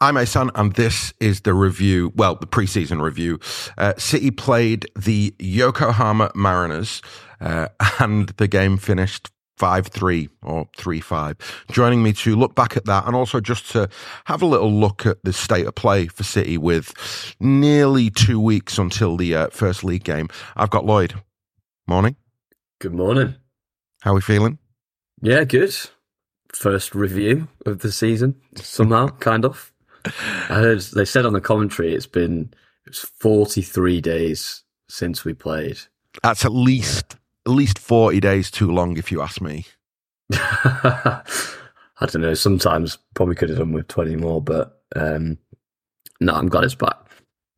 I'm Ahsan, and this is the review. Well, the preseason review. Uh, City played the Yokohama Marinos, uh, and the game finished 5 3 or 3 5. Joining me to look back at that and also just to have a little look at the state of play for City with nearly two weeks until the uh, first league game. I've got Lloyd. Morning. Good morning. How are we feeling? Yeah, good. First review of the season, somehow, kind of. I heard they said on the commentary it's been it was 43 days since we played. That's at least at least 40 days too long if you ask me. I don't know, sometimes probably could have done with 20 more, but um, no, I'm glad it's back.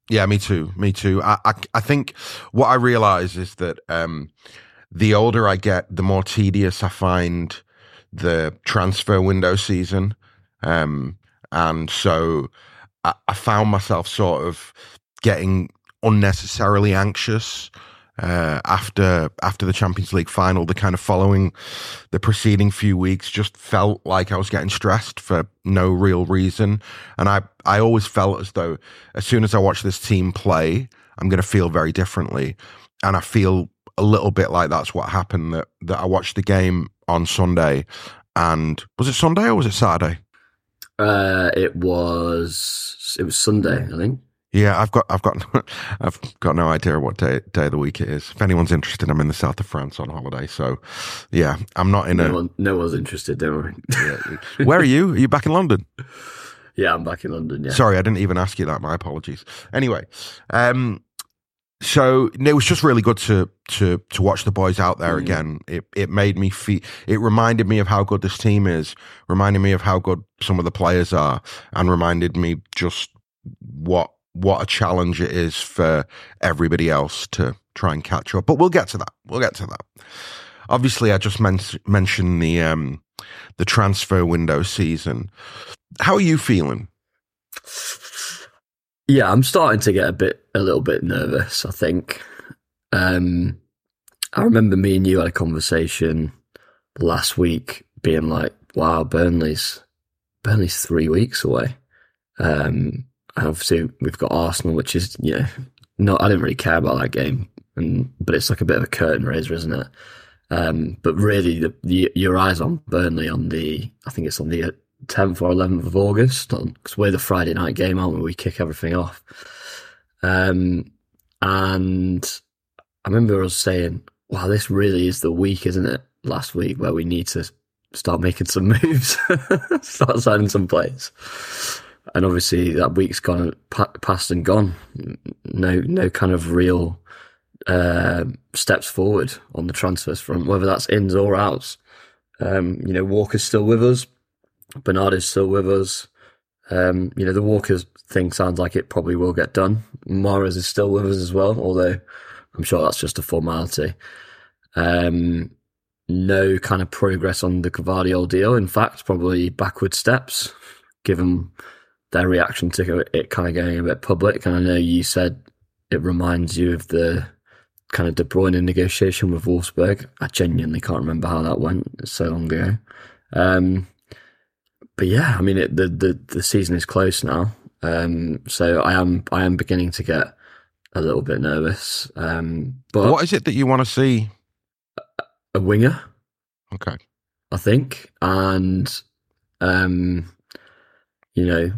Yeah, me too. Me too. I, I, I think what I realize is that um, the older I get, the more tedious I find the transfer window season. Um, and so I, I found myself sort of getting unnecessarily anxious uh, after after the Champions League final, the kind of following the preceding few weeks just felt like I was getting stressed for no real reason, and I I always felt as though as soon as I watch this team play, I'm going to feel very differently, and I feel a little bit like that's what happened. That that I watched the game on Sunday, and was it Sunday or was it Saturday? Uh, it was it was Sunday, I think. Yeah, I've got, I've got, I've got no idea what day, day of the week it is. If anyone's interested, I'm in the south of France on holiday. So, yeah, I'm not in no a. One, no one's interested, don't worry. Yeah. Where are you? Are you back in London? Yeah, I'm back in London. Yeah. Sorry, I didn't even ask you that. My apologies. Anyway, um, so it was just really good to to to watch the boys out there mm. again. It it made me feel. It reminded me of how good this team is. Reminded me of how good some of the players are, and reminded me just what what a challenge it is for everybody else to try and catch up. But we'll get to that. We'll get to that. Obviously, I just men- mentioned the um, the transfer window season. How are you feeling? Yeah, I'm starting to get a bit, a little bit nervous. I think. Um, I remember me and you had a conversation last week, being like, "Wow, Burnley's Burnley's three weeks away." Um, obviously we've got Arsenal, which is yeah, no, I didn't really care about that game, and but it's like a bit of a curtain raiser, isn't it? Um, but really, the, the, your eyes on Burnley on the I think it's on the 10th or 11th of August because we're the Friday night game, aren't we? We kick everything off. Um, and I remember us saying, "Wow, this really is the week, isn't it?" Last week where we need to start making some moves, start signing some players and obviously that week's gone past and gone. No, no kind of real uh, steps forward on the transfers front, whether that's ins or outs. Um, you know, Walker's still with us. Bernard is still with us. Um, you know, the Walker thing sounds like it probably will get done. Mahrez is still with us as well, although I'm sure that's just a formality. Um, no kind of progress on the Gvardiol deal. In fact, probably backward steps, given their reaction to it kind of going a bit public. And I know you said it reminds you of the kind of De Bruyne negotiation with Wolfsburg. I genuinely can't remember how that went. It's so long ago. Um, but yeah, I mean, it, the, the, the season is close now. Um, so I am, I am beginning to get a little bit nervous. Um, but what is it that you want to see? A winger. Okay. I think. And, um, you know,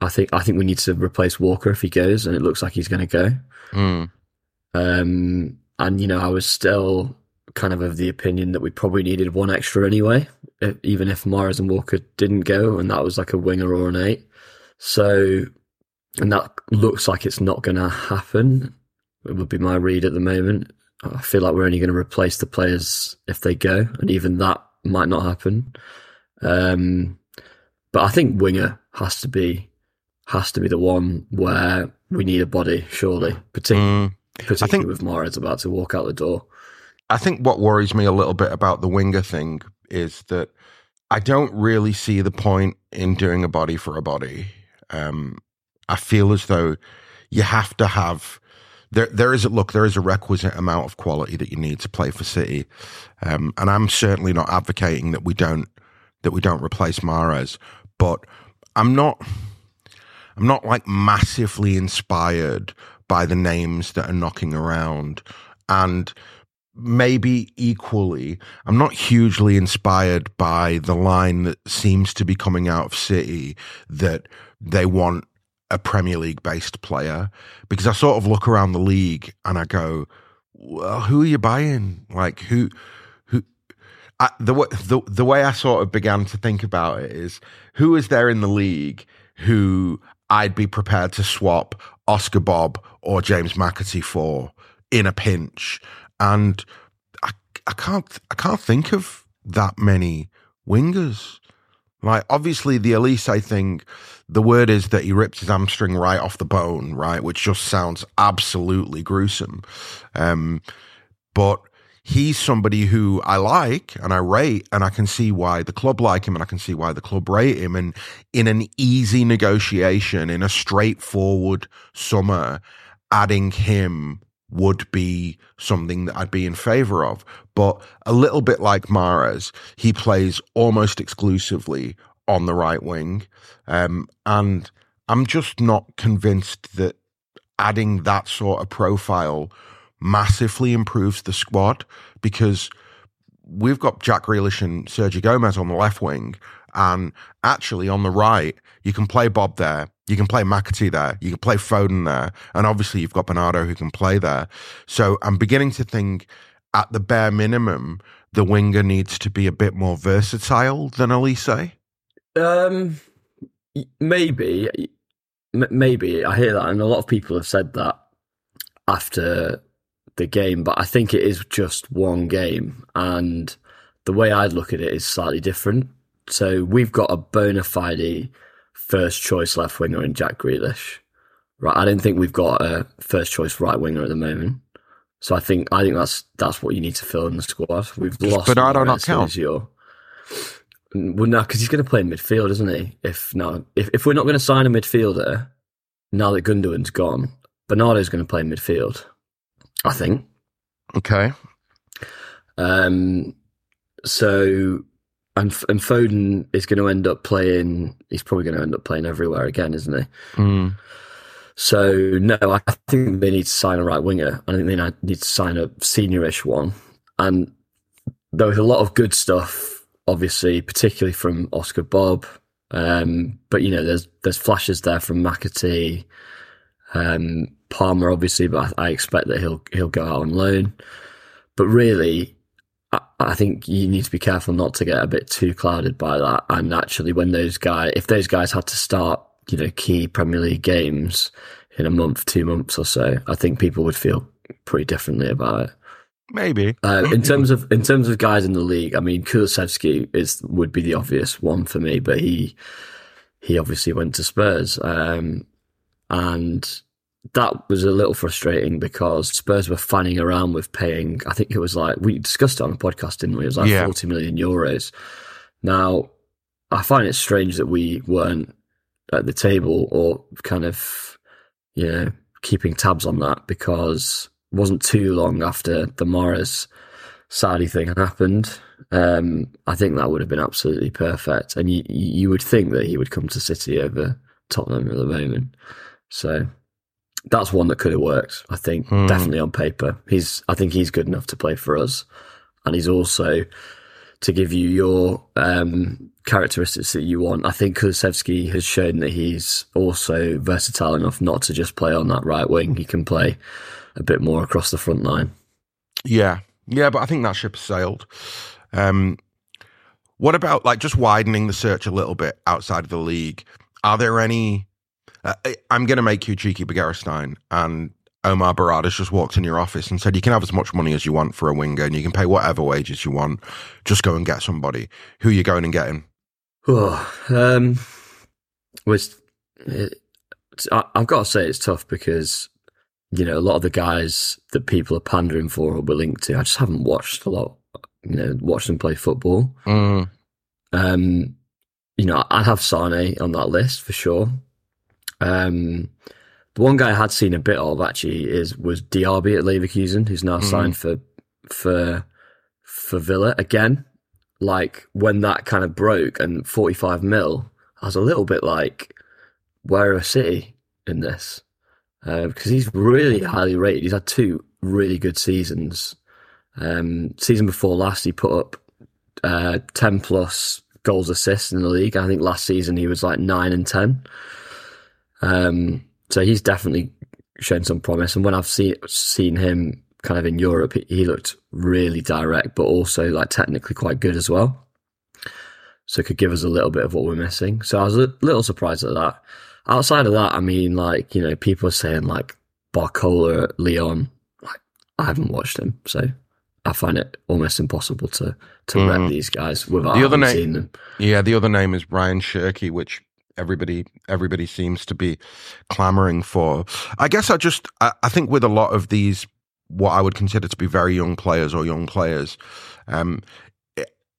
I think I think we need to replace Walker if he goes, and it looks like he's going to go. Mm. Um, and you know, I was still kind of of the opinion that we probably needed one extra anyway, if, even if Mahrez and Walker didn't go, and that was like a winger or an eight. So, and that looks like it's not going to happen. It would be my read at the moment. I feel like we're only going to replace the players if they go, and even that might not happen. Um, but I think winger has to be has to be the one where we need a body, surely, particularly, mm, particularly I think, with Mahrez about to walk out the door. I think what worries me a little bit about the winger thing is that I don't really see the point in doing a body for a body. Um, I feel as though you have to have there. There is a look. There is a requisite amount of quality that you need to play for City, um, and I'm certainly not advocating that we don't that we don't replace Mahrez, but I'm not. I'm not like massively inspired by the names that are knocking around. And maybe equally, I'm not hugely inspired by the line that seems to be coming out of City that they want a Premier League based player because I sort of look around the league and I go, well, who are you buying? Like who, who, I, the, the, the way I sort of began to think about it is who is there in the league who I'd be prepared to swap Oscar Bobb or James McAtee for in a pinch. And I, I can't, I can't think of that many wingers. Like, obviously, the Olise, I think the word is that he ripped his hamstring right off the bone, right? Which just sounds absolutely gruesome. Um, but he's somebody who I like and I rate, and I can see why the club like him and I can see why the club rate him. And in an easy negotiation, in a straightforward summer, adding him would be something that I'd be in favor of. But a little bit like Mahrez, he plays almost exclusively on the right wing. Um, and I'm just not convinced that adding that sort of profile massively improves the squad because we've got Jack Grealish and Sergio Gomez on the left wing. And actually, on the right, you can play Bobb there. You can play McAtee there. You can play Foden there. And obviously, you've got Bernardo who can play there. So I'm beginning to think at the bare minimum, the winger needs to be a bit more versatile than Olise? Um, maybe, maybe I hear that, and a lot of people have said that after the game, but I think it is just one game, and the way I'd look at it is slightly different. So we've got a bona fide first choice left winger in Jack Grealish. Right, I don't think we've got a first choice right winger at the moment. So I think I think that's that's what you need to fill in the squad. We've Does lost Bernardo not count? Your, well, no, because he's going to play in midfield, isn't he? If no, if if we're not going to sign a midfielder now that Gundogan's gone, Bernardo's going to play midfield. I think. Okay. Um, so and and Foden is going to end up playing. He's probably going to end up playing everywhere again, isn't he? Mm. So no, I think they need to sign a right winger. I think they need to sign a seniorish one. And there was a lot of good stuff, obviously, particularly from Oscar Bobb. Um, but you know, there's there's flashes there from McAtee, um, Palmer, obviously, but I, I expect that he'll he'll go out on loan. But really, I, think you need to be careful not to get a bit too clouded by that. And actually, when those guys, if those guys had to start, you know, key Premier League games in a month, two months or so, I think people would feel pretty differently about it. Maybe. Uh, in terms of in terms of guys in the league, I mean, Kulusevski is would be the obvious one for me, but he he obviously went to Spurs, um, and that was a little frustrating because Spurs were fanning around with paying. I think it was like we discussed it on a podcast, didn't we? It was like Yeah. forty million euros. Now, I find it strange that we weren't at the table or kind of, you know, keeping tabs on that because it wasn't too long after the Mahrez Saudi thing happened. Um, I think that would have been absolutely perfect, and you you would think that he would come to City over Tottenham at the moment. So that's one that could have worked. I think Hmm. definitely on paper, he's. I think he's good enough to play for us, and he's also to give you your um, characteristics that you want. I think Kulusevski has shown that he's also versatile enough not to just play on that right wing. He can play a bit more across the front line. Yeah. Yeah, but I think that ship has sailed. Um, what about like just widening the search a little bit outside of the league? Are there any? Uh, I- I'm going to make you Txiki, Begiristain, and Omar Berrada's just walked in your office and said you can have as much money as you want for a winger, and you can pay whatever wages you want. Just go and get somebody. Who are you going and getting? Oh, um, was it, I, I've got to say it's tough because you know a lot of the guys that people are pandering for or we're linked to, I just haven't watched a lot. You know, watched them play football. Mm, Um, you know, I'd have Sane on that list for sure. Um, the one guy I had seen a bit of actually is was Diaby at Leverkusen, who's now Mhm. signed for for for Villa again. Like when that kind of broke and forty five mil, I was a little bit like, where are City in this? Uh, because he's really highly rated. He's had two really good seasons. Um, season before last, he put up uh, 10 plus goals assists in the league. I think last season he was like 9 and 10. Um, so he's definitely shown some promise. And when I've seen seen him kind of in Europe, he, he looked really direct, but also like technically quite good as well. So it could give us a little bit of what we're missing. So I was a little surprised at that. Outside of that, I mean, like you know, people are saying like Barcola Lyon. Like I haven't watched him, so I find it almost impossible to to mm. rep these guys without the other name, seeing them. Yeah, the other name is Rayan Cherki, which everybody everybody seems to be clamoring for. I guess I just I, I, think with a lot of these what I would consider to be very young players or young players, um,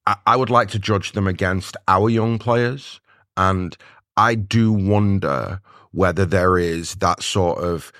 I, I would like to judge them against our young players, and I do wonder whether there is that sort of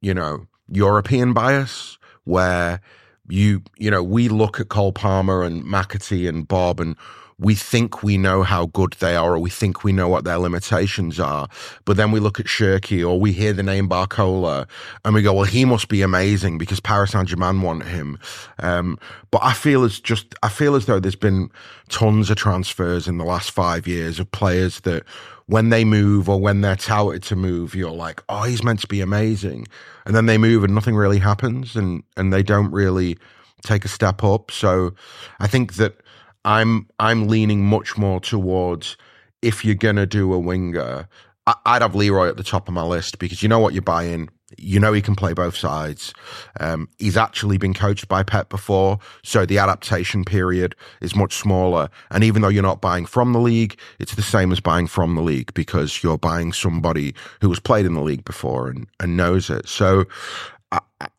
you know European bias where you you know we look at Cole Palmer and McAtee and Bobb and we think we know how good they are or we think we know what their limitations are. But then we look at Cherki or we hear the name Barcola and we go, well, he must be amazing because Paris Saint Germain want him. Um, but I feel as just, I feel as though there's been tons of transfers in the last five years of players that when they move or when they're touted to move, you're like, oh, he's meant to be amazing. And then they move and nothing really happens and, and they don't really take a step up. So I think that I'm I'm leaning much more towards if you're gonna do a winger, I, would have Leroy at the top of my list because you know what you're buying. You know he can play both sides. Um, he's actually been coached by Pep before, so the adaptation period is much smaller. And even though you're not buying from the league, it's the same as buying from the league because you're buying somebody who has played in the league before and, and knows it. So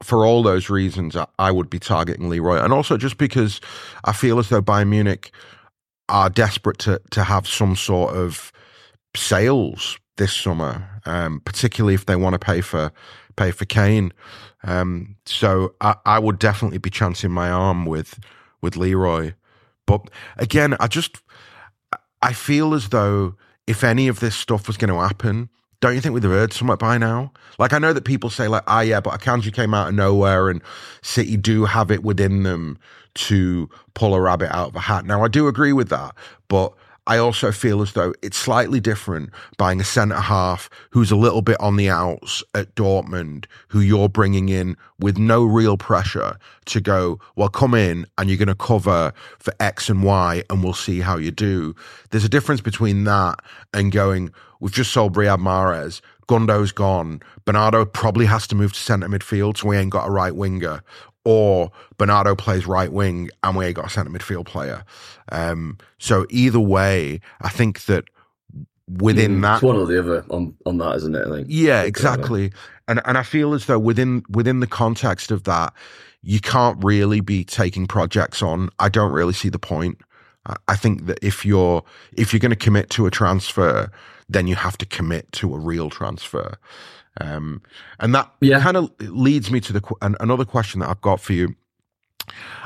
for all those reasons, I, would be targeting Leroy, and also just because I feel as though Bayern Munich are desperate to to have some sort of sales this summer, um, particularly if they want to pay for pay for Kane. Um, so I, I, would definitely be chancing my arm with with Leroy. But again, I just I feel as though if any of this stuff was going to happen, don't you think we'd have heard somewhat by now? Like, I know that people say, like, ah, yeah, but Akanji came out of nowhere and City do have it within them to pull a rabbit out of a hat. Now, I do agree with that, but I also feel as though it's slightly different buying a centre half who's a little bit on the outs at Dortmund, who you're bringing in with no real pressure to go, well, come in and you're going to cover for X and Y and we'll see how you do. There's a difference between that and going, we've just sold Riyad Mahrez. Gundo's gone. Bernardo probably has to move to centre midfield, so we ain't got a right winger or Bernardo plays right wing and we got a centre midfield player. Um, so either way, I think that within mm, that, it's one or the other on on that, isn't it? I think. Yeah, exactly. And and I feel as though within within the context of that, you can't really be taking projects on. I don't really see the point. I think that if you're if you're going to commit to a transfer, then you have to commit to a real transfer. Um, and that yeah. kind of leads me to the an, another question that I've got for you.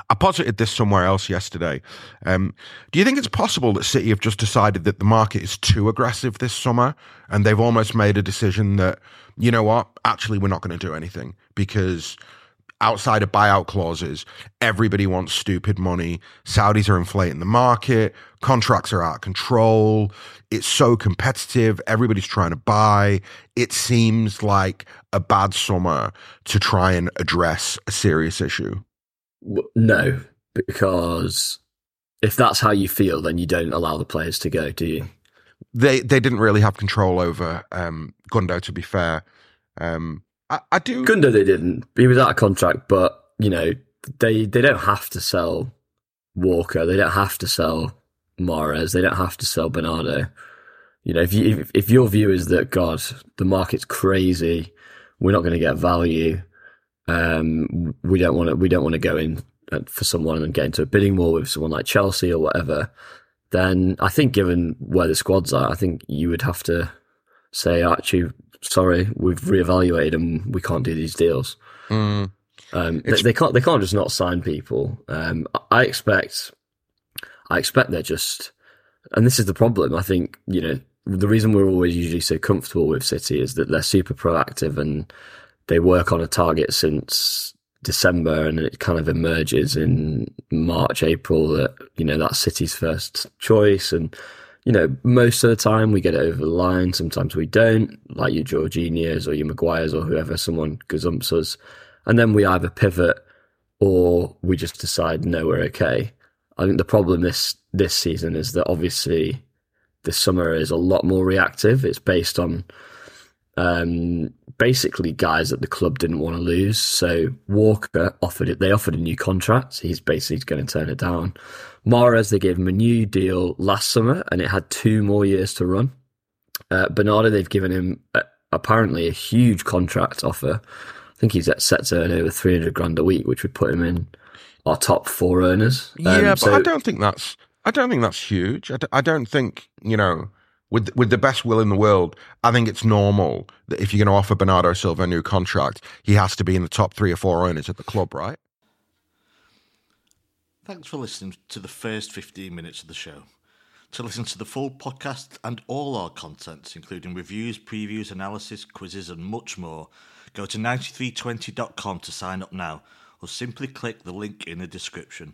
I posited this somewhere else yesterday. Um, do you think it's possible that City have just decided that the market is too aggressive this summer and they've almost made a decision that, you know what, actually, we're not going to do anything because outside of buyout clauses, everybody wants stupid money. Saudis are inflating the market. Contracts are out of control. It's so competitive. Everybody's trying to buy. It seems like a bad summer to try and address a serious issue. No, because if that's how you feel, then you don't allow the players to go, do you? They they didn't really have control over um, Gundo, to be fair. Um, I, I do. Gundo, they didn't. He was out of contract, but you know they they don't have to sell Walker. They don't have to sell Mahrez. They don't have to sell Bernardo. You know, if you if, if your view is that God, the market's crazy, we're not going to get value. Um, we don't want to. We don't want to go in for someone and get into a bidding war with someone like Chelsea or whatever. Then I think, given where the squads are, I think you would have to say, actually, sorry, we've reevaluated and we can't do these deals. Mm. Um, they, they, can't. They can't just not sign people. Um, I expect. I expect they're just, and this is the problem. I think you know the reason we're always usually so comfortable with City is that they're super proactive and they work on a target since December, and it kind of emerges in March, April that you know that's City's first choice, and you know most of the time we get it over the line. Sometimes we don't, like your Jorginhos or your Maguires or whoever. Someone gazumps us, and then we either pivot or we just decide no, we're okay. I think the problem this this season is that obviously this summer is a lot more reactive. It's based on um, basically guys that the club didn't want to lose. So Walker offered it. They offered a new contract. He's basically going to turn it down. Mahrez, they gave him a new deal last summer, and it had two more years to run. Uh, Bernardo, they've given him uh, apparently a huge contract offer. I think he's set to earn over three hundred grand a week, which would put him in our top four earners. Um, yeah, but so, I don't think that's I don't think that's huge. I d- I don't think you know with with the best will in the world, I think it's normal that if you're going to offer Bernardo Silva a new contract, he has to be in the top three or four owners at the club, right? Thanks for listening to the first 15 minutes of the show. To listen to the full podcast and all our contents, including reviews, previews, analysis, quizzes, and much more, go to 9320.com to sign up now, or simply click the link in the description.